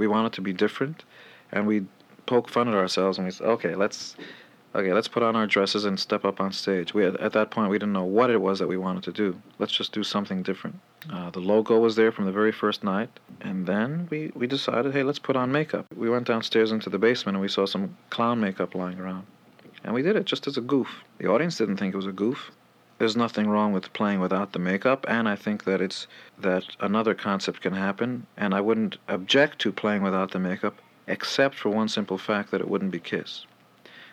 we wanted to be different, and we poke fun at ourselves and we said, okay, let's okay, let's put on our dresses and step up on stage. We at that point we didn't know what it was that we wanted to do. Let's just do something different. Uh, the logo was there from the very first night, and then we we decided, hey, let's put on makeup. We went downstairs into the basement and we saw some clown makeup lying around, and we did it just as a goof. The audience didn't think it was a goof. There's nothing wrong with playing without the makeup, and I think that it's that another concept can happen, and I wouldn't object to playing without the makeup, except for one simple fact that it wouldn't be Kiss.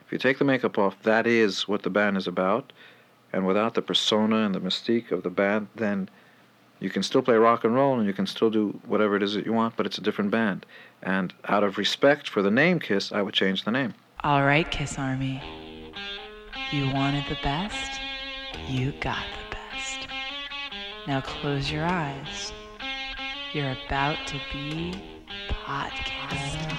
If you take the makeup off, that is what the band is about. And without the persona and the mystique of the band, then you can still play rock and roll and you can still do whatever it is that you want, but it's a different band. And out of respect for the name Kiss, I would change the name. All right, Kiss Army. You wanted the best, you got the best. Now close your eyes. You're about to be podcast.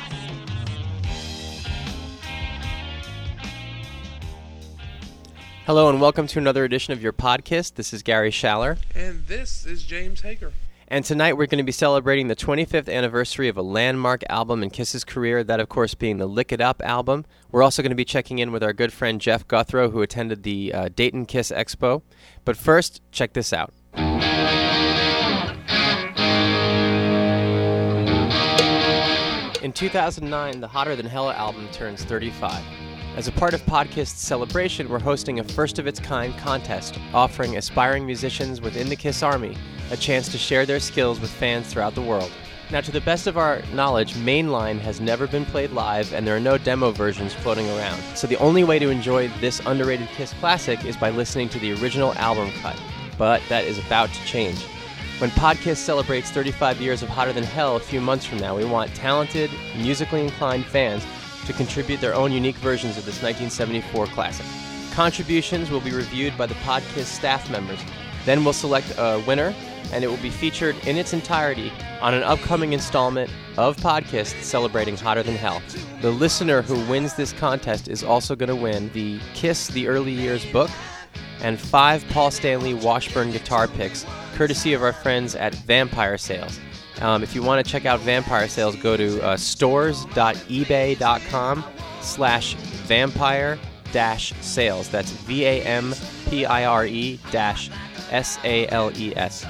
Hello and welcome to another edition of your podcast. This is Gary Schaller. And this is James Hager. And tonight we're going to be celebrating the 25th anniversary of a landmark album in Kiss's career, that of course being the Lick It Up album. We're also going to be checking in with our good friend Jeff Guthrow, who attended the uh, Dayton Kiss Expo. But first, check this out. In 2009, the Hotter Than Hell album turns 35. As a part of PodKISSt's celebration, we're hosting a first of its kind contest offering aspiring musicians within the Kiss Army a chance to share their skills with fans throughout the world. Now, to the best of our knowledge, Mainline has never been played live and there are no demo versions floating around. So, the only way to enjoy this underrated Kiss classic is by listening to the original album cut. But that is about to change. When PodKISSt celebrates 35 years of Hotter Than Hell a few months from now, we want talented, musically inclined fans to contribute their own unique versions of this 1974 classic. Contributions will be reviewed by the podcast staff members. Then we'll select a winner, and it will be featured in its entirety on an upcoming installment of PodKISSt celebrating Hotter Than Hell. The listener who wins this contest is also going to win the Kiss the Early Years book and five Paul Stanley Washburn guitar picks, courtesy of our friends at Vampire Sales. Um, if you want to check out Vampire Sales, go to uh, stores.ebay.com slash vampire dash sales. That's V-A-M-P-I-R-E dash S-A-L-E-S.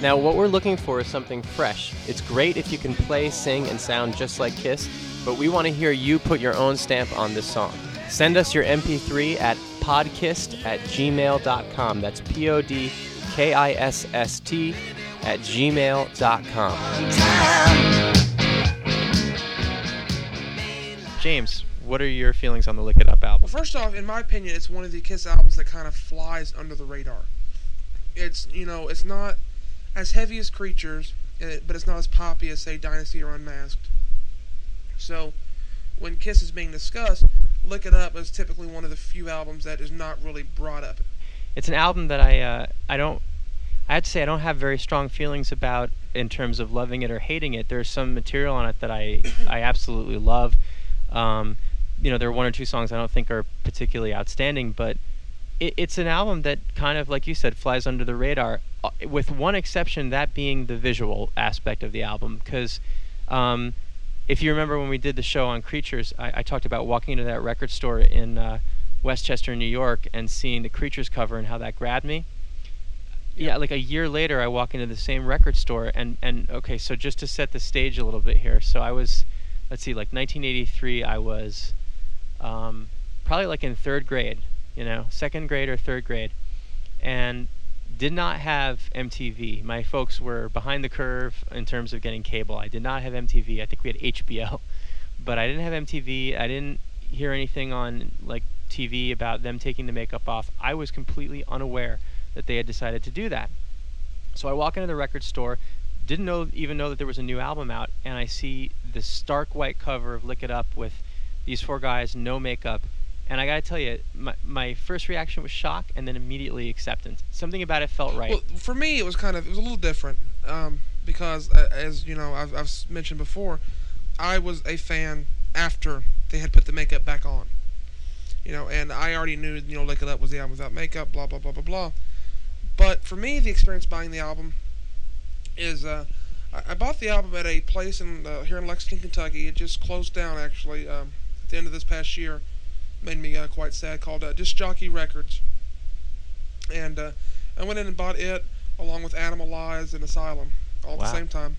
Now, what we're looking for is something fresh. It's great if you can play, sing, and sound just like Kiss, but we want to hear you put your own stamp on this song. Send us your MP3 at podkisst at gmail.com. That's P O D K I S S T at gmail.com. James, what are your feelings on the Lick It Up album? Well, first off, in my opinion, it's one of the Kiss albums that kind of flies under the radar. It's, you know, it's not as heavy as Creatures, eh, but it's not as poppy as, say, Dynasty or Unmasked. So, when Kiss is being discussed, Lick It Up is typically one of the few albums that is not really brought up. It's an album that I uh, I don't I have to say I don't have very strong feelings about in terms of loving it or hating it. There's some material on it that I I absolutely love. Um, you know, there are one or two songs I don't think are particularly outstanding, but it, it's an album that kind of, like you said, flies under the radar, uh, with one exception, that being the visual aspect of the album. Because um, if you remember when we did the show on Creatures, I, I talked about walking into that record store in uh, Westchester, New York, and seeing the Creatures cover and how that grabbed me yeah, like a year later, I walk into the same record store, and and okay, so just to set the stage a little bit here, so I was, let's see, like 1983, I was, um, probably like in third grade, you know, second grade or third grade, and did not have MTV. My folks were behind the curve in terms of getting cable. I did not have MTV. I think we had HBO, but I didn't have MTV. I didn't hear anything on like TV about them taking the makeup off. I was completely unaware that they had decided to do that. So I walk into the record store, didn't know even know that there was a new album out, and I see the stark white cover of Lick It Up with these four guys, no makeup. And I gotta tell you, my, my first reaction was shock and then immediately acceptance. Something about it felt right. Well, for me, it was kind of, it was a little different. Um, because, uh, as you know, I've, I've mentioned before, I was a fan after they had put the makeup back on. You know, and I already knew, you know, Lick It Up was the album without makeup, blah, blah, blah, blah, blah. But for me, the experience buying the album is uh, I, I bought the album at a place in uh, here in Lexington, Kentucky. It just closed down actually um, at the end of this past year. Made me uh, quite sad. Called uh, Disc Jockey Records, and uh, I went in and bought it along with Animalize and Asylum all at the same time,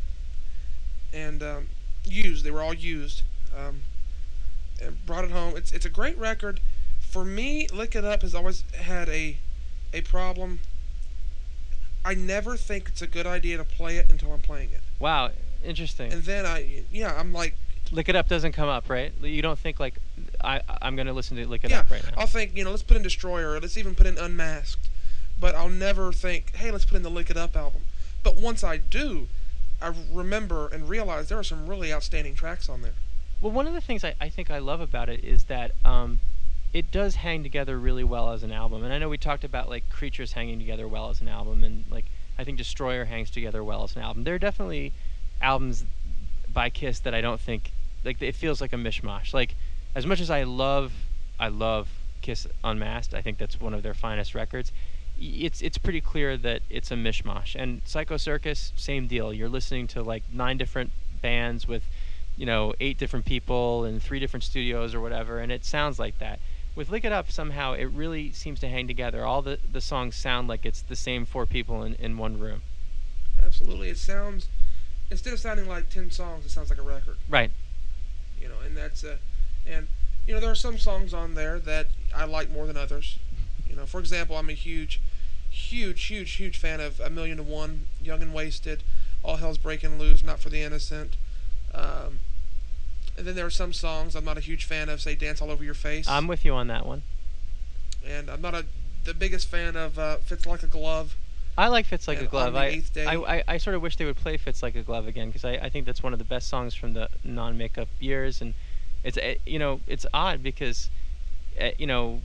and um, used. They were all used. Um, and brought it home. It's it's a great record. For me, Lick It Up has always had a a problem. I never think it's a good idea to play it until I'm playing it. Wow, interesting. And then I, yeah, I'm like, Lick It Up doesn't come up, right? You don't think like I I'm gonna listen to Lick It yeah, Up right now. I'll think, you know, let's put in Destroyer, or let's even put in Unmasked. But I'll never think, hey, let's put in the Lick It Up album. But once I do, I remember and realize there are some really outstanding tracks on there. Well, one of the things I, I think I love about it is that um, it does hang together really well as an album. And I know we talked about like Creatures hanging together well as an album, and like I think Destroyer hangs together well as an album. There are definitely albums by Kiss that I don't think like it feels like a mishmash. Like as much as I love I love Kiss Unmasked, I think that's one of their finest records. It's it's pretty clear that it's a mishmash. And Psycho Circus, same deal. You're listening to like nine different bands with you know, eight different people in three different studios or whatever, and it sounds like that. With Lick It Up, somehow it really seems to hang together. All the, the songs sound like it's the same four people in, in one room. Absolutely. It sounds, instead of sounding like 10 songs, it sounds like a record. Right. you know, and that's uh, and you know there are some songs on there that I like more than others. You know, for example, I'm a huge, huge, huge, huge fan of A Million to One, Young and Wasted, All Hell's Breaking Loose, Not for the Innocent. Um, and then there are some songs I'm not a huge fan of, say Dance All Over Your Face. I'm with you on that one. and I'm not a the biggest fan of uh, Fits Like a Glove. I like Fits Like a Glove. I, Day. I, I, I sort of wish they would play Fits Like a Glove again because I, I think that's one of the best songs from the non makeup years. And it's, eh, you know, it's odd because, uh, you know,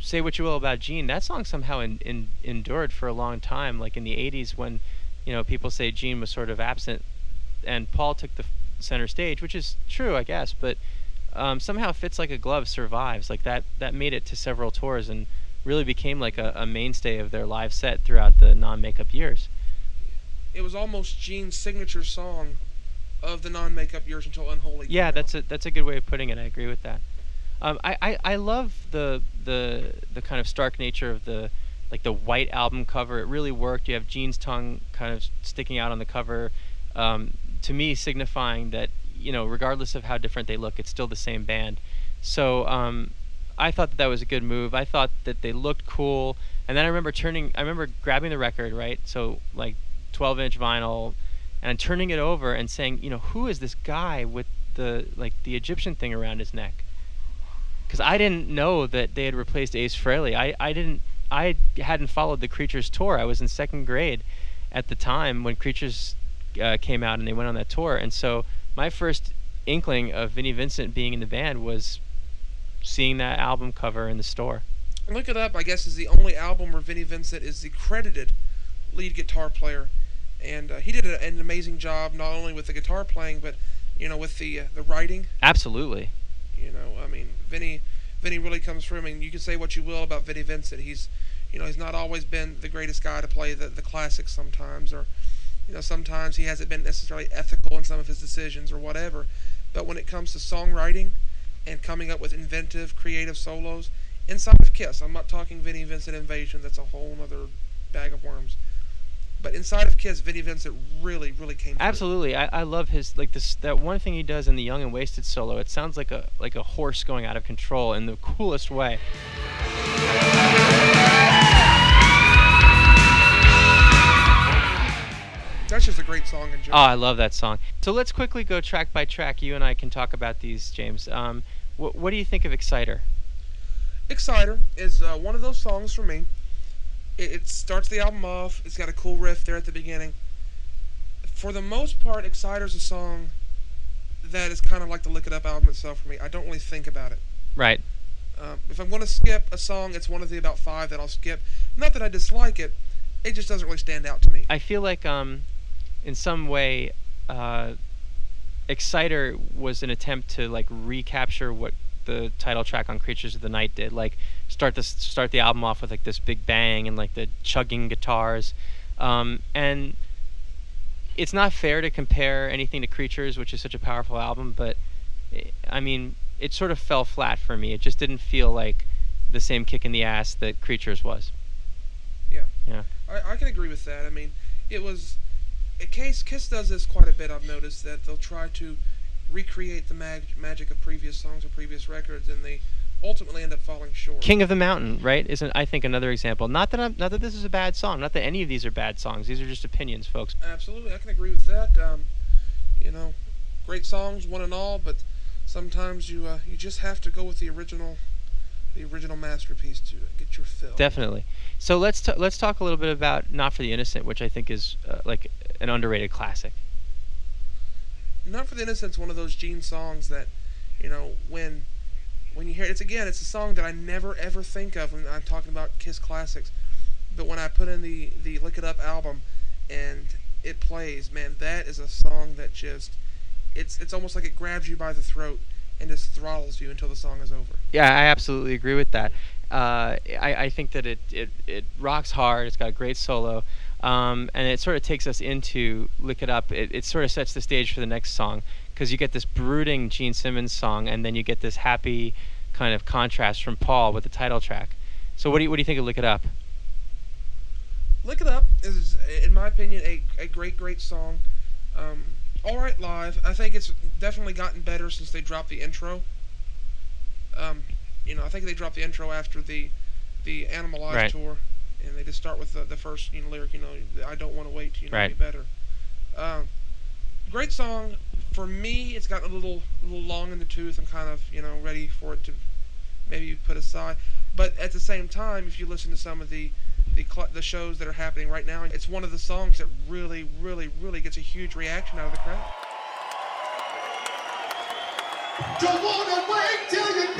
say what you will about Gene, that song somehow in, in, endured for a long time. Like in the 80s when, you know, people say Gene was sort of absent and Paul took the center stage, which is true, I guess, but um, somehow Fits Like a Glove survives. Like that, that made it to several tours and really became like a, a mainstay of their live set throughout the non-makeup years. It was almost Gene's signature song of the non-makeup years until Unholy. Yeah, came out. that's a that's a good way of putting it. I agree with that. Um, I, I, I love the the the kind of stark nature of the like the white album cover. It really worked. You have Gene's tongue kind of sticking out on the cover, um, to me signifying that you know regardless of how different they look, it's still the same band. So um, I thought that that was a good move. I thought that they looked cool, and then I remember turning. I remember grabbing the record right, so like 12 inch vinyl, and turning it over and saying, you know, who is this guy with the like the Egyptian thing around his neck? Because I didn't know that they had replaced Ace Frehley. I, I didn't I hadn't followed the Creatures tour. I was in second grade at the time when Creatures uh, came out and they went on that tour, and so my first inkling of Vinnie Vincent being in the band was seeing that album cover in the store. Lick It Up, I guess, is the only album where Vinnie Vincent is the credited lead guitar player, and uh, he did a, an amazing job not only with the guitar playing, but you know, with the uh, the writing. Absolutely. You know, I mean, Vinnie, Vinnie really comes through. I mean, you can say what you will about Vinnie Vincent. He's, you know, he's not always been the greatest guy to play the the classics sometimes, or, you know, sometimes he hasn't been necessarily ethical in some of his decisions or whatever. But when it comes to songwriting and coming up with inventive, creative solos, inside of Kiss, I'm not talking Vinnie Vincent Invasion. That's a whole other bag of worms. But inside of Kiss, Vinnie Vincent really, really came. Absolutely, I, I love his like this that one thing he does in the Young and Wasted solo. It sounds like a like a horse going out of control in the coolest way. That's just a great song in general. Oh. I love that song. So let's quickly go track by track. You and I can talk about these, James. Um, wh- what do you think of Exciter? Exciter is uh, one of those songs for me. It, it starts the album off. It's got a cool riff there at the beginning. For the most part, Exciter's a song that is kind of like the Lick It Up album itself for me. I don't really think about it. Right. Um, if I'm going to skip a song, it's one of the about five that I'll skip. Not that I dislike it, it just doesn't really stand out to me. I feel like um, in some way, uh, Exciter was an attempt to like recapture what the title track on Creatures of the Night did. Like start this start the album off with like this big bang and like the chugging guitars, um, and it's not fair to compare anything to Creatures, which is such a powerful album, but I mean, it sort of fell flat for me. It just didn't feel like the same kick in the ass that Creatures was. Yeah. Yeah. I, I can agree with that. I mean, it was. A case Kiss does this quite a bit. I've noticed that they'll try to recreate the mag- magic of previous songs or previous records, and they ultimately end up falling short. King of the Mountain, right? Isn't I think another example. Not that I'm, not that this is a bad song. Not that any of these are bad songs. These are just opinions, folks. Absolutely, I can agree with that. Um, you know, great songs, one and all, but sometimes you uh, you just have to go with the original, the original masterpiece to get your fill. Definitely. So let's t- let's talk a little bit about Not for the Innocent, which I think is uh, like an underrated classic. Not for the Innocent's one of those Gene songs that, you know, when when you hear it, it's again, it's a song that I never ever think of when I'm talking about Kiss classics. But when I put in the the Lick It Up album and it plays, man, that is a song that just it's it's almost like it grabs you by the throat and just throttles you until the song is over. Yeah, I absolutely agree with that. Uh, I, I think that it, it, it rocks hard. It's got a great solo. Um, and it sort of takes us into Lick It Up. It, it sort of sets the stage for the next song because you get this brooding Gene Simmons song, and then you get this happy kind of contrast from Paul with the title track. So what do you what do you think of Lick It Up? Lick It Up is, in my opinion, a, a great, great song. Um, all right live. I think it's definitely gotten better since they dropped the intro. Um, you know, I think they dropped the intro after the the Animalized Right. tour, and they just start with the, the first you know, lyric. You know, I don't want to wait. You know Right. better. Um, great song. For me, it's gotten a little a little long in the tooth. I'm kind of you know ready for it to maybe put aside. But at the same time, if you listen to some of the the, the shows that are happening right now, it's one of the songs that really, really, really gets a huge reaction out of the crowd. Don't wanna wait till you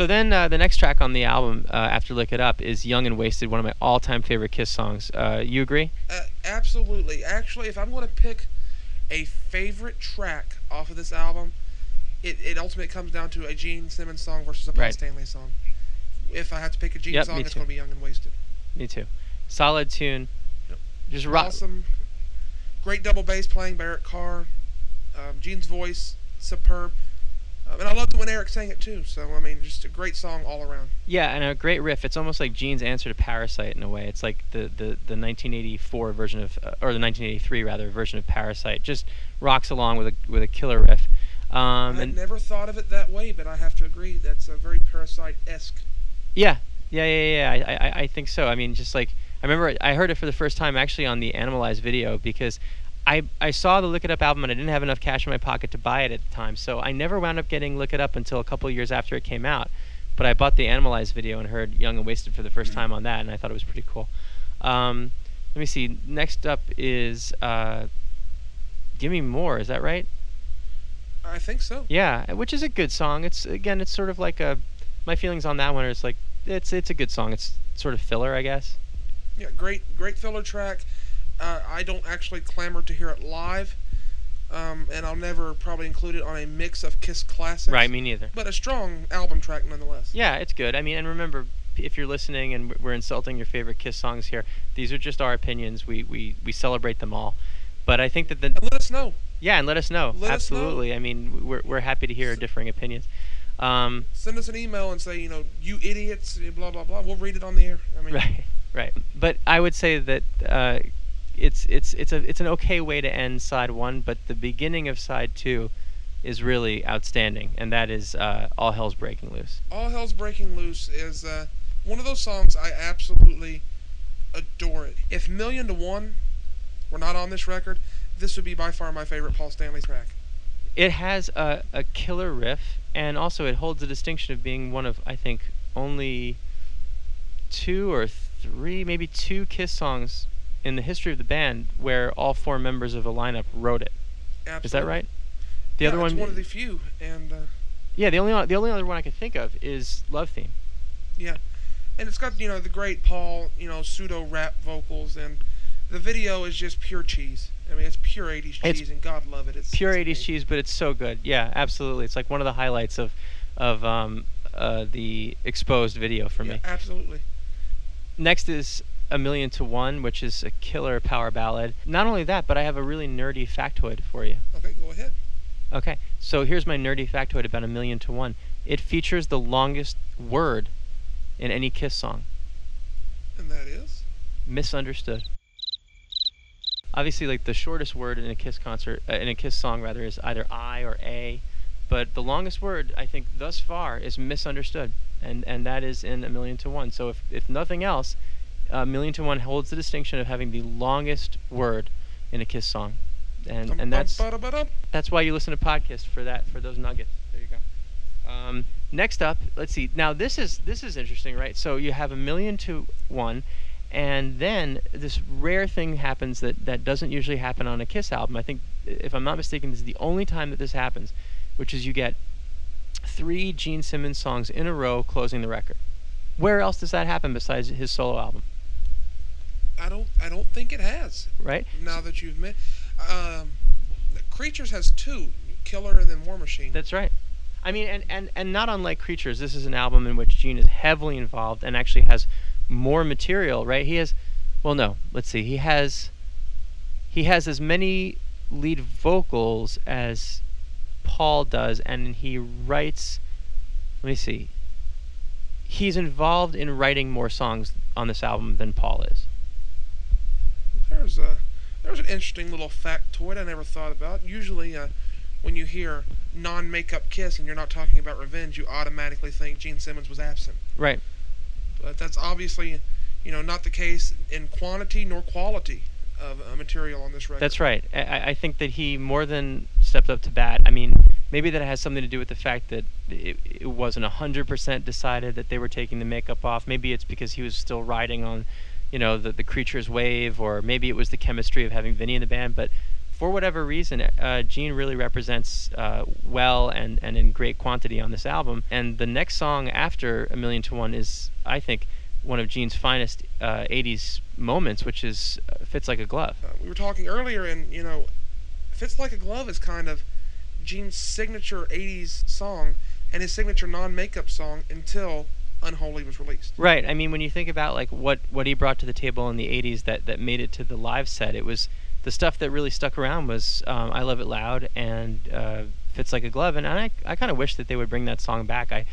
So then uh, the next track on the album uh, after Lick It Up is Young and Wasted, one of my all-time favorite Kiss songs. Uh, you agree? Uh, absolutely. Actually, if I'm going to pick a favorite track off of this album, it, it ultimately comes down to a Gene Simmons song versus a Paul Right. Stanley song. If I have to pick a Gene Yep, song, it's going to be Young and Wasted. Me too. Solid tune. Yep. Just rock. Awesome. Great double bass playing by Eric Carr. Um, Gene's voice, superb. And I loved it when Eric sang it too. So, I mean, just a great song all around. Yeah, and a great riff. It's almost like Gene's answer to Parasite in a way. It's like the, the, the 1984 version of, uh, or the 1983 rather version of Parasite. Just rocks along with a with a killer riff. Um, I never thought of it that way, but I have to agree that's a very Parasite esque. Yeah, yeah, yeah, yeah. I, I, I think so. I mean, just like I remember, I heard it for the first time actually on the Animalized video because I I saw the Lick It Up album and I didn't have enough cash in my pocket to buy it at the time, so I never wound up getting Lick It Up until a couple years after it came out. But I bought the Animalize video and heard Young and Wasted for the first time on that, and I thought it was pretty cool. Um, let me see. Next up is uh, Give Me More. Is that right? I think so. Yeah, which is a good song. It's again, it's sort of like a my feelings on that one are it's like it's it's a good song. It's sort of filler, I guess. Yeah, great, great filler track. Uh, I don't actually clamor to hear it live, um, and I'll never probably include it on a mix of Kiss classics. Right, me neither. But a strong album track nonetheless. Yeah, it's good. I mean, and remember, if you're listening and we're insulting your favorite Kiss songs here, these are just our opinions. We we we celebrate them all. But I think that the And let us know. yeah, and let us know. Let us know. Absolutely. I mean, we're we're happy to hear S- differing opinions. Um, Send us an email and say, you know, you idiots, blah blah blah. We'll read it on the air. I mean, right, right. But I would say that uh, it's it's it's a it's an okay way to end side one, but the beginning of side two is really outstanding, and that is uh, all hell's breaking loose. All Hell's Breaking Loose is uh, one of those songs I absolutely adore it. If Million to One were not on this record, this would be by far my favorite Paul Stanley track. It has a, a killer riff, and also it holds the distinction of being one of I think only two or three, maybe two Kiss songs in the history of the band where all four members of the lineup wrote it. Absolutely. Is that right? The yeah, other it's one, one of the few, and uh, yeah, the only the only other one I can think of is Love Theme. yeah, and it's got you know the great Paul, you know pseudo rap vocals, and the video is just pure cheese. I mean, it's pure '80s It's cheese, and God love it. It's Pure it's 80s amazing. cheese, but it's so good. Yeah, absolutely. It's like one of the highlights of of um, uh, the exposed video for yeah, me. absolutely. Next is A Million to One, which is a killer power ballad. Not only that, but I have a really nerdy factoid for you. Okay, go ahead. Okay, so here's my nerdy factoid about A Million to One. It features the longest word in any Kiss song. And that is Misunderstood. Obviously, like the shortest word in a Kiss concert, uh, in a Kiss song rather, is either I or A, but the longest word I think thus far is misunderstood, and and that is in A Million to One. So if if nothing else, A Million to One holds the distinction of having the longest word in a Kiss song, and and that's that's why you listen to podcasts for that for those nuggets. There you go. Um, next up, let's see. Now this is this is interesting, right? So you have a million to one, and then this rare thing happens that that doesn't usually happen on a Kiss album. I think, if I'm not mistaken, this is the only time that this happens, which is you get three Gene Simmons songs in a row closing the record. Where else does that happen besides his solo album, I don't I don't think it has. right? Now that you've met, um, Creatures has two, Killer and then War Machine. That's right. I mean, and, and, and not unlike Creatures, this is an album in which Gene is heavily involved and actually has more material, right? He has, well, no, let's see, he has, he has as many lead vocals as Paul does, and he writes. Let me see. He's involved in writing more songs on this album than Paul is. There's a there's an interesting little factoid I never thought about. Usually, uh, when you hear non-makeup Kiss and you're not talking about Revenge, you automatically think Gene Simmons was absent. Right. But that's obviously, you know, not the case in quantity nor quality of uh, material on this record. That's right. I- I, think that he more than stepped up to bat. I mean, maybe that has something to do with the fact that it, it wasn't 100% decided that they were taking the makeup off. Maybe it's because he was still riding on, you know, the, the creature's wave, or maybe it was the chemistry of having Vinnie in the band. But for whatever reason, uh, Gene really represents uh, well and, and in great quantity on this album. And the next song after A Million to One is, I think, one of Gene's finest uh, 80s moments, which is uh, Fits Like a Glove. Uh, we were talking earlier, and you know, "Fits Like a Glove" is kind of Gene's signature '80s song and his signature non-makeup song until "Unholy" was released. Right. I mean, when you think about like what, what he brought to the table in the '80s that, that made it to the live set, it was the stuff that really stuck around was um, "I Love It Loud" and uh, "Fits Like a Glove," and I I kind of wish that they would bring that song back. I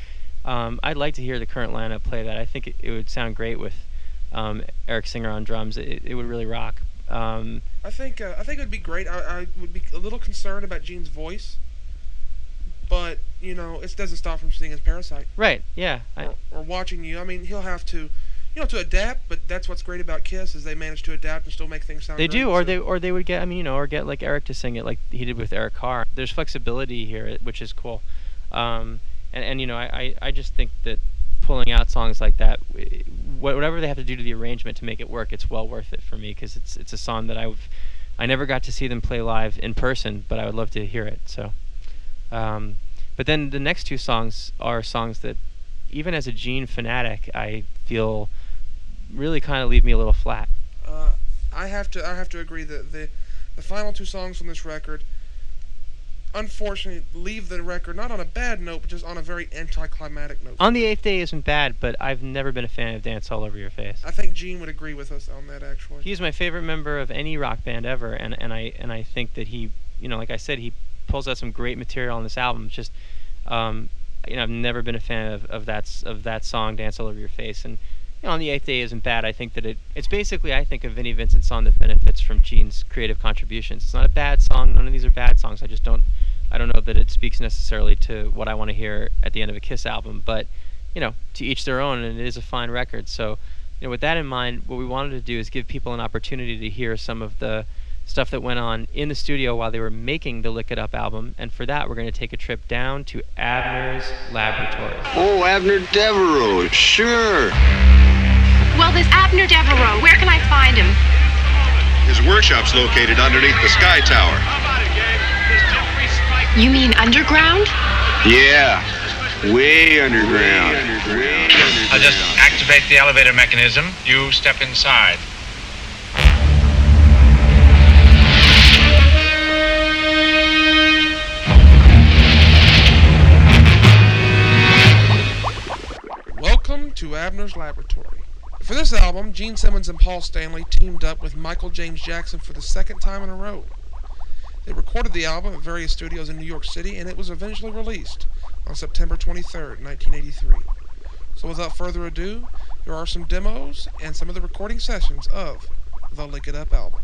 um, I'd like to hear the current lineup play that. I think it, it would sound great with um, Eric Singer on drums. It, it would really rock. Um, I think uh, I think it would be great. I, I would be a little concerned about Gene's voice, but you know, it doesn't stop from seeing his Parasite right. Yeah. Or, or watching you. I mean, he'll have to, you know, to adapt. But that's what's great about Kiss is they manage to adapt and still make things sound. They great, do, or so- they or they would get. I mean, you know, or get like Eric to sing it like he did with Eric Carr. There's flexibility here, which is cool. Um, and and you know, I, I I just think that pulling out songs like that, whatever they have to do to the arrangement to make it work, it's well worth it for me because it's it's a song that I've I never got to see them play live in person, but I would love to hear it. So, um, but then the next two songs are songs that, even as a Gene fanatic, I feel really kind of leave me a little flat. Uh, I have to I have to agree that the the final two songs on this record unfortunately leave the record not on a bad note but just on a very anticlimactic note. On the Eighth Day isn't bad, but I've never been a fan of Dance All Over Your Face. I think Gene would agree with us on that actually. He's my favorite member of any rock band ever, and, and I and I think that he, you know, like I said, he pulls out some great material on this album. It's just, um, you know, I've never been a fan of, of that of that song, Dance All Over Your Face, and you know, on the Eighth Day isn't bad. I think that it it's basically I think a Vinnie Vincent song that benefits from Gene's creative contributions. It's not a bad song. None of these are bad songs. I just don't I don't know that it speaks necessarily to what I want to hear at the end of a Kiss album, but you know, to each their own, and it is a fine record. So, you know, with that in mind, what we wanted to do is give people an opportunity to hear some of the stuff that went on in the studio while they were making the Lick It Up album, and for that, we're going to take a trip down to Abner's laboratory. Oh, Abner Devereaux, sure. Well, this Abner Devereaux, where can I find him? His workshop's located underneath the Sky Tower. You mean underground? Yeah, way underground. I'll just activate the elevator mechanism. You step inside. Abner's Laboratory. For this album, Gene Simmons and Paul Stanley teamed up with Michael James Jackson for the second time in a row. They recorded the album at various studios in New York City and it was eventually released on September 23, 1983. So without further ado, there are some demos and some of the recording sessions of the Lick It Up album.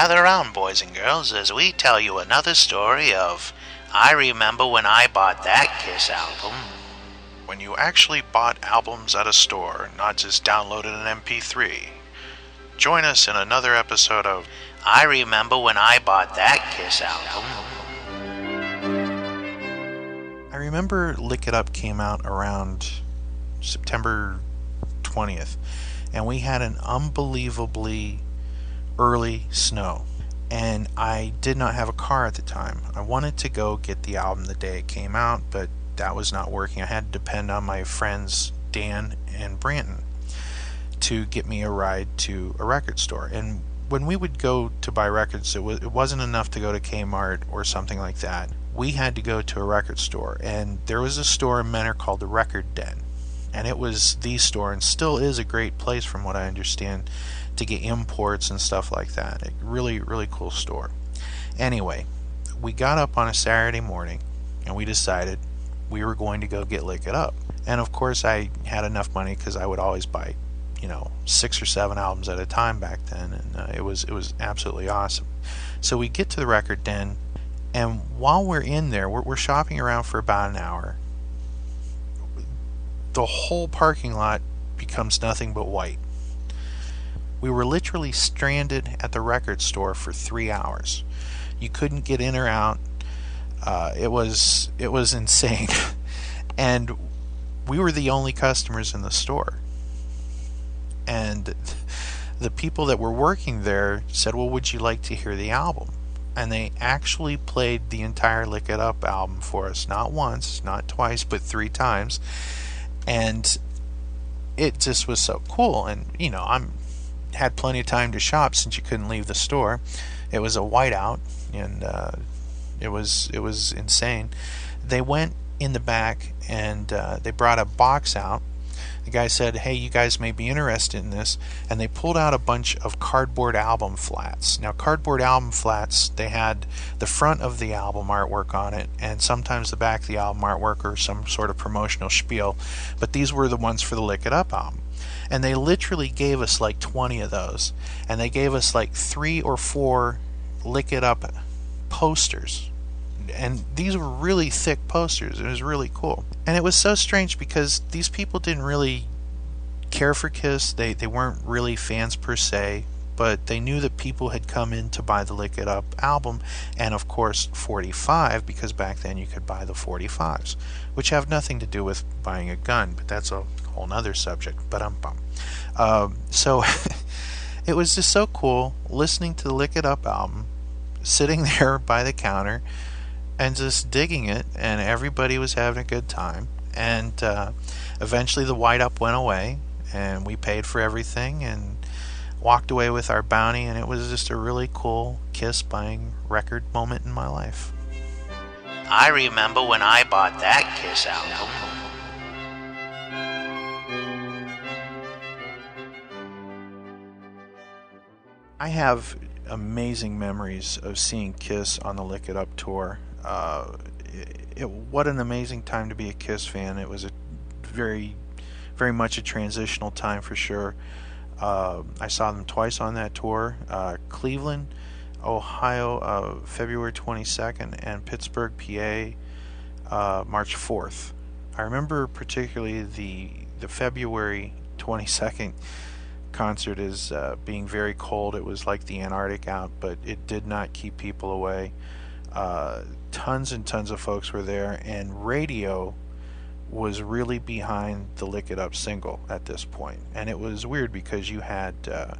Gather around, boys and girls, as we tell you another story of I Remember When I Bought That Kiss album. When you actually bought albums at a store, not just downloaded an MP3. Join us in another episode of I Remember When I Bought That Kiss album. I remember Lick It Up came out around September 20th, and we had an unbelievably early snow. And I did not have a car at the time. I wanted to go get the album the day it came out, but that was not working. I had to depend on my friends Dan and Branton to get me a ride to a record store. And when we would go to buy records, it, was, it wasn't enough to go to Kmart or something like that. We had to go to a record store, and there was a store in Mentor called the Record Den. And it was the store, and still is a great place from what I understand to get imports and stuff like that. A really, really cool store. Anyway, we got up on a Saturday morning and we decided we were going to go get Lick It Up. And of course, I had enough money because I would always buy, you know, six or seven albums at a time back then, and uh, it was it was absolutely awesome. So we get to the record den, and while we're in there, we're, we're shopping around for about an hour. The whole parking lot becomes nothing but white. We were literally stranded at the record store for three hours. You couldn't get in or out. Uh, it was it was insane, and we were the only customers in the store. And the people that were working there said, "Well, would you like to hear the album?" And they actually played the entire "Lick It Up" album for us, not once, not twice, but three times. And it just was so cool. And you know, I'm had plenty of time to shop since you couldn't leave the store. It was a whiteout, and uh, it was it was insane. They went in the back and uh, they brought a box out. The guy said, "Hey, you guys may be interested in this," and they pulled out a bunch of cardboard album flats. Now, cardboard album flats, they had the front of the album artwork on it, and sometimes the back of the album artwork or some sort of promotional spiel. But these were the ones for the Lick It Up album and they literally gave us like 20 of those. And they gave us like three or four lick it up posters. And these were really thick posters. It was really cool. And it was so strange because these people didn't really care for kiss. They, they weren't really fans per se but they knew that people had come in to buy the lick it up album and of course 45 because back then you could buy the 45s which have nothing to do with buying a gun but that's a whole nother subject. But um, um, so it was just so cool listening to the Lick It Up album, sitting there by the counter, and just digging it, and everybody was having a good time. And uh, eventually, the white up went away, and we paid for everything, and walked away with our bounty, and it was just a really cool Kiss buying record moment in my life. I remember when I bought that Kiss album. I have amazing memories of seeing Kiss on the Lick It Up tour. Uh, it, it, what an amazing time to be a Kiss fan. It was a very, very much a transitional time for sure. Uh, I saw them twice on that tour. Uh, Cleveland, Ohio, uh, February 22nd, and Pittsburgh, PA, uh, March 4th. I remember particularly the the February 22nd concert as uh, being very cold. It was like the Antarctic out, but it did not keep people away. Uh, tons and tons of folks were there, and radio was really behind the Lick It Up single at this point. And it was weird because you had, uh,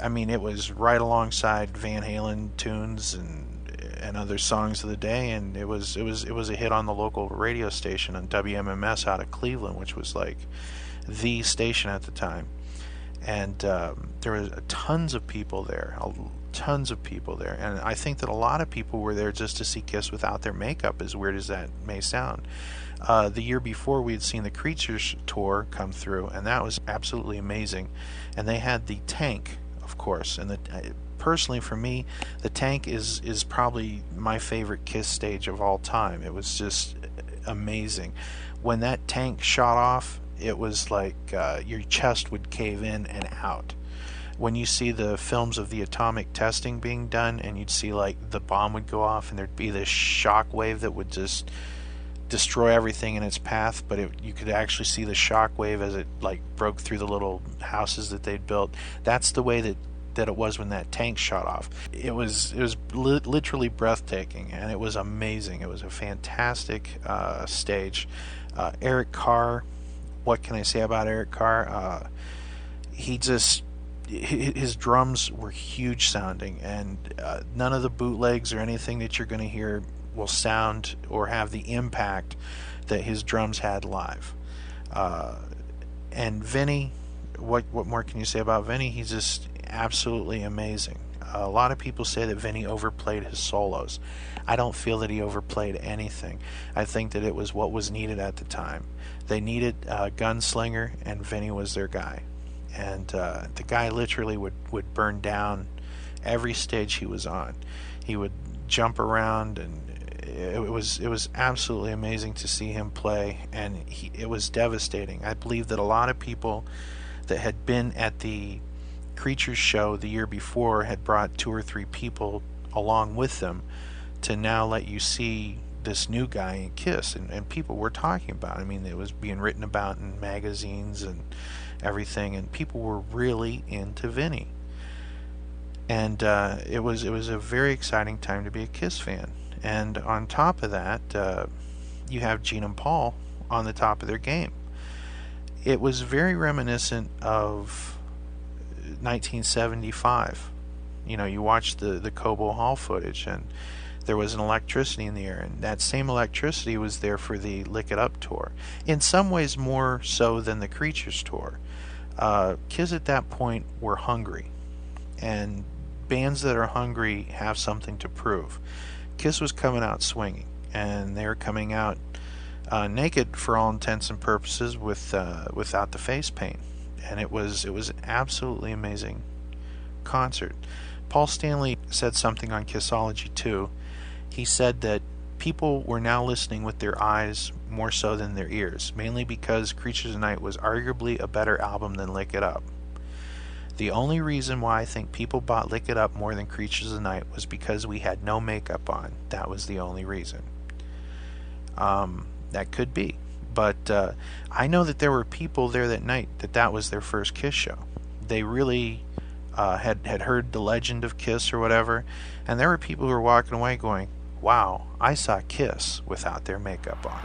I mean, it was right alongside Van Halen tunes and and other songs of the day, and it was it was it was a hit on the local radio station on WMMS out of Cleveland, which was like the station at the time. And um, there was tons of people there, tons of people there, and I think that a lot of people were there just to see Kiss without their makeup, as weird as that may sound. Uh, the year before, we had seen the Creatures tour come through, and that was absolutely amazing. And they had the tank, of course, and the personally for me, the tank is is probably my favorite Kiss stage of all time. It was just amazing. When that tank shot off, it was like uh, your chest would cave in and out. When you see the films of the atomic testing being done, and you'd see like the bomb would go off, and there'd be this shock wave that would just destroy everything in its path, but it, you could actually see the shock wave as it like broke through the little houses that they'd built. That's the way that that it was when that tank shot off. It was it was li- literally breathtaking, and it was amazing. It was a fantastic uh, stage. Uh, Eric Carr, what can I say about Eric Carr? Uh, he just his drums were huge sounding, and uh, none of the bootlegs or anything that you're going to hear will sound or have the impact that his drums had live. Uh, and Vinnie, what what more can you say about Vinnie? He's just absolutely amazing. A lot of people say that Vinnie overplayed his solos. I don't feel that he overplayed anything. I think that it was what was needed at the time. They needed a gunslinger, and Vinnie was their guy. And uh, the guy literally would, would burn down every stage he was on. He would jump around, and it, was it was absolutely amazing to see him play. And he, it was devastating. I believe that a lot of people that had been at the Creatures show the year before had brought two or three people along with them to now let you see this new guy in Kiss, and, and people were talking about. I mean, it was being written about in magazines and everything, and people were really into Vinnie. And uh, it was it was a very exciting time to be a Kiss fan. And on top of that, uh, you have Gene and Paul on the top of their game. It was very reminiscent of 1975. You know, you watch the the Cobo Hall footage, and there was an electricity in the air, and that same electricity was there for the Lick It Up tour. In some ways, more so than the Creatures tour. Uh, kids at that point were hungry, and bands that are hungry have something to prove. Kiss was coming out swinging, and they were coming out uh, naked for all intents and purposes, with uh, without the face paint and it was it was an absolutely amazing concert. Paul Stanley said something on Kissology too. He said that people were now listening with their eyes more so than their ears, mainly because Creatures of Night was arguably a better album than Lick It Up. The only reason why I think people bought Lick It Up more than Creatures of the Night was because we had no makeup on. That was the only reason. Um, that could be. But uh, I know that there were people there that night that that was their first Kiss show. They really uh, had had heard the legend of Kiss or whatever, and there were people who were walking away going, "Wow, I saw Kiss without their makeup on."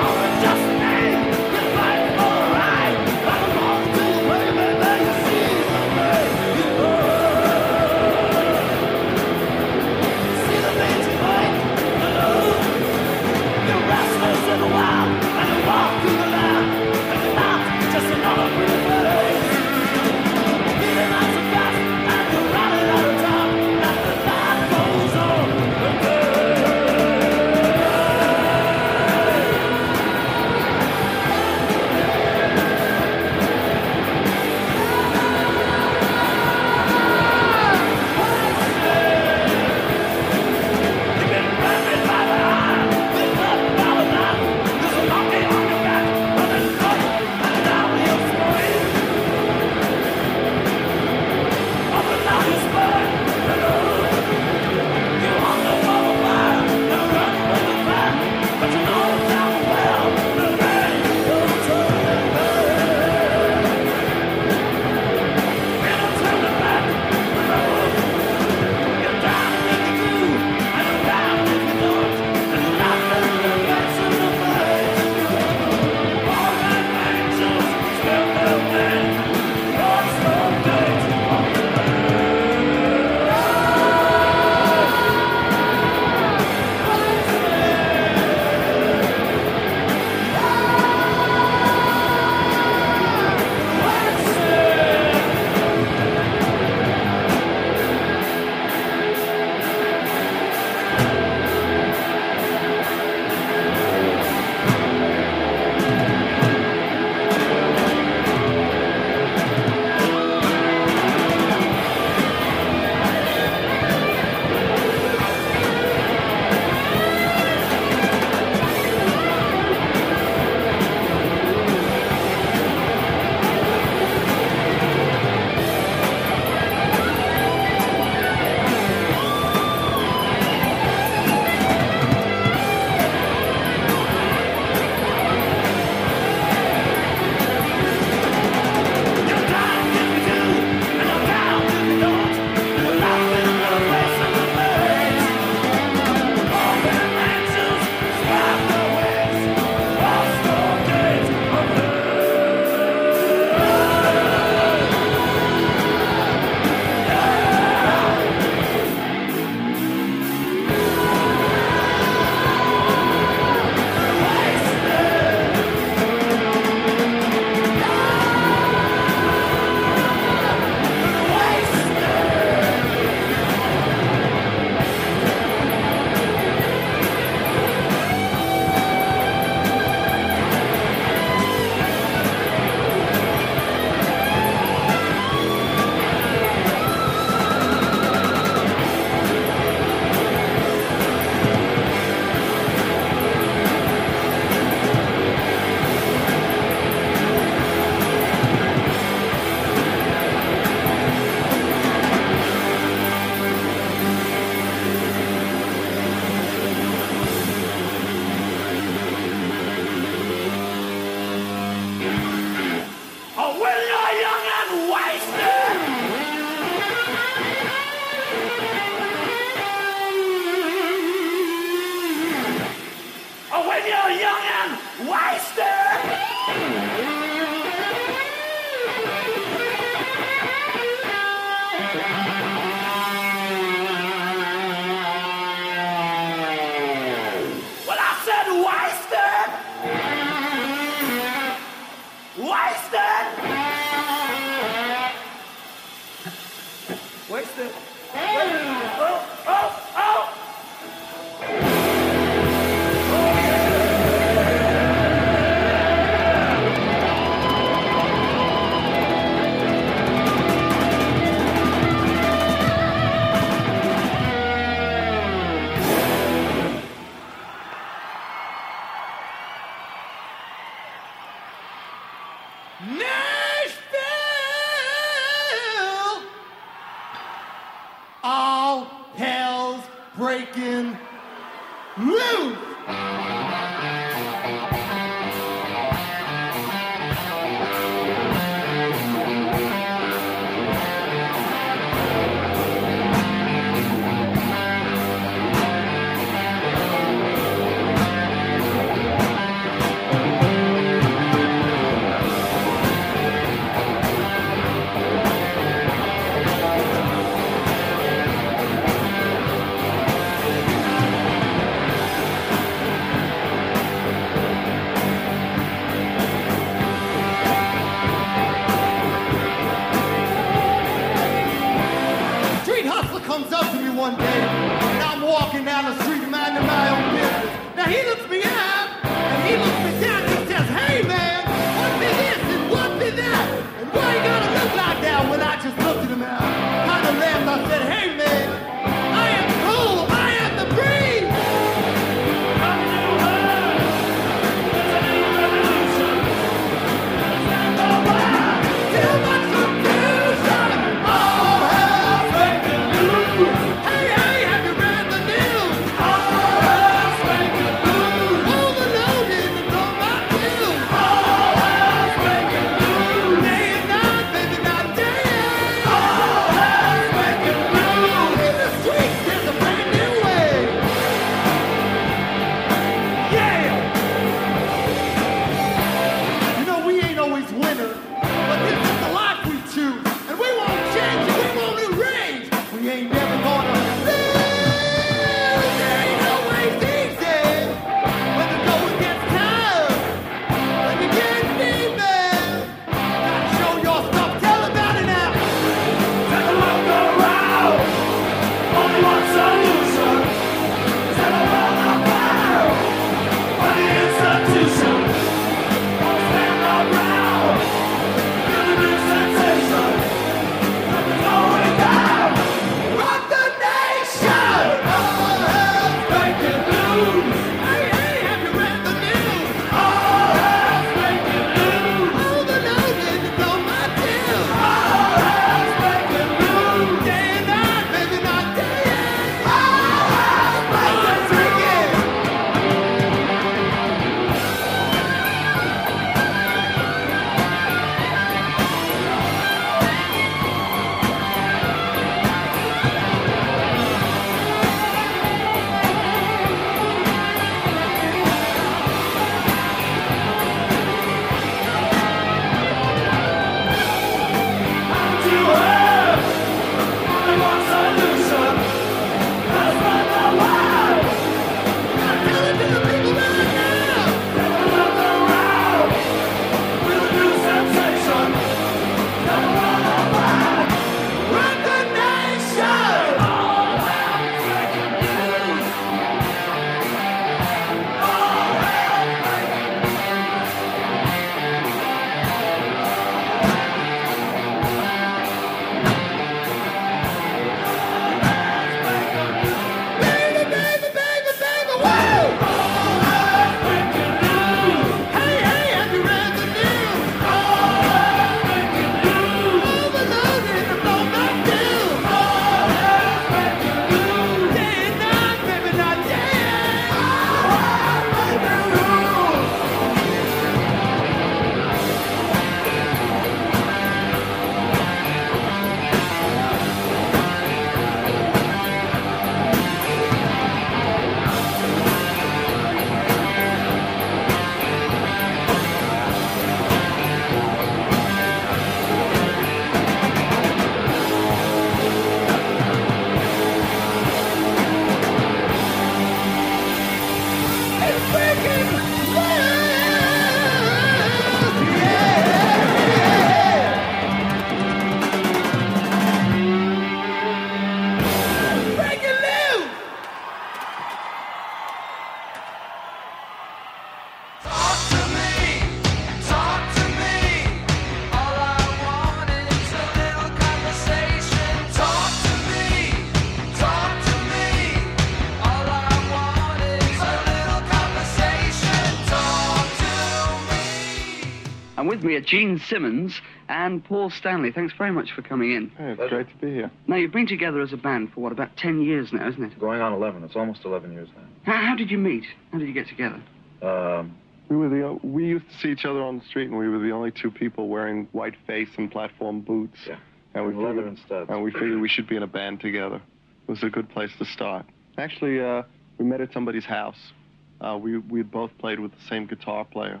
With me are Gene Simmons and Paul Stanley. Thanks very much for coming in. Hey, it's great to be here. Now, you've been together as a band for what, about 10 years now, isn't it? Going on 11. It's almost 11 years now. How, how did you meet? How did you get together? Um, We were the we used to see each other on the street, and we were the only two people wearing white face and platform boots. Yeah. And we Leather figured, and studs. and we figured we should be in a band together. It was a good place to start. Actually, uh, we met at somebody's house. Uh, we we had both played with the same guitar player.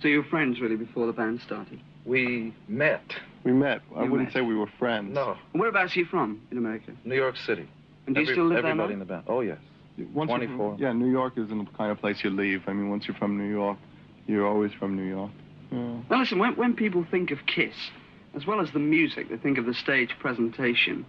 So you were friends, really, before the band started? we met. We met. I You wouldn't met. say we were friends. No, And whereabouts are you from in America? New York City. And do you still live there Everybody in the band. Oh, yes. Once 24. From, yeah, New York isn't the kind of place you leave. I mean, once you're from New York, you're always from New York. Yeah. Now, listen, when, when people think of Kiss, as well as the music, they think of the stage presentation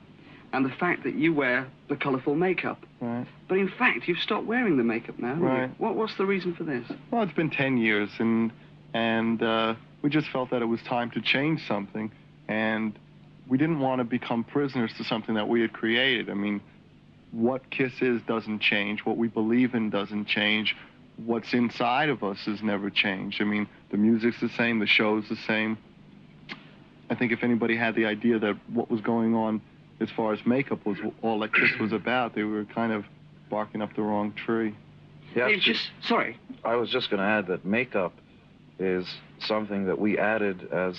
and the fact that you wear the colourful makeup. Right. But in fact, you've stopped wearing the makeup now. Right. What, what's the reason for this? Well, it's been 10 years, and and uh, we just felt that it was time to change something, and we didn't want to become prisoners to something that we had created. I mean, what Kiss is doesn't change. What we believe in doesn't change. What's inside of us has never changed. I mean, the music's the same, the show's the same. I think if anybody had the idea that what was going on as far as makeup was all that Kiss was about, they were kind of barking up the wrong tree. You have just sorry. I was just going to add that makeup is something that we added as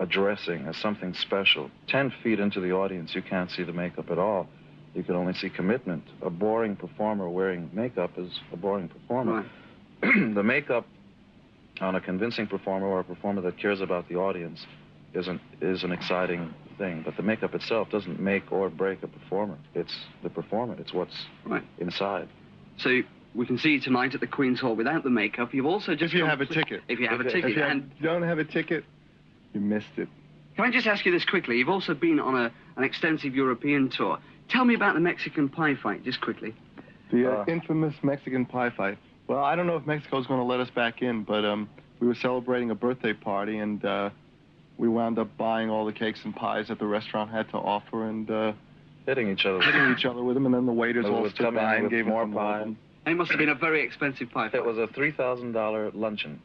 a dressing, as something special. Ten feet into the audience, you can't see the makeup at all. You can only see commitment. A boring performer wearing makeup is a boring performer. Right. the makeup on a convincing performer or a performer that cares about the audience is an, is an exciting thing. But the makeup itself doesn't make or break a performer. It's the performer. It's what's Right. inside. So we can see you tonight at the Queen's Hall without the makeup. You've also just If you have a ticket. If you have a ticket. If you have- and don't have a ticket, you missed it. can I just ask you this quickly? You've also been on a, an extensive European tour. Tell me about the Mexican pie fight, just quickly. The uh, Uh. infamous Mexican pie fight. Well, I don't know if Mexico's going to let us back in, but um, we were celebrating a birthday party, and uh, we wound up buying all the cakes and pies that the restaurant had to offer, and uh, Hitting each other. hitting each other with them. And then the waiters all stood by and gave more us some pie. It must have been a very expensive fight. It was a $3,000 luncheon.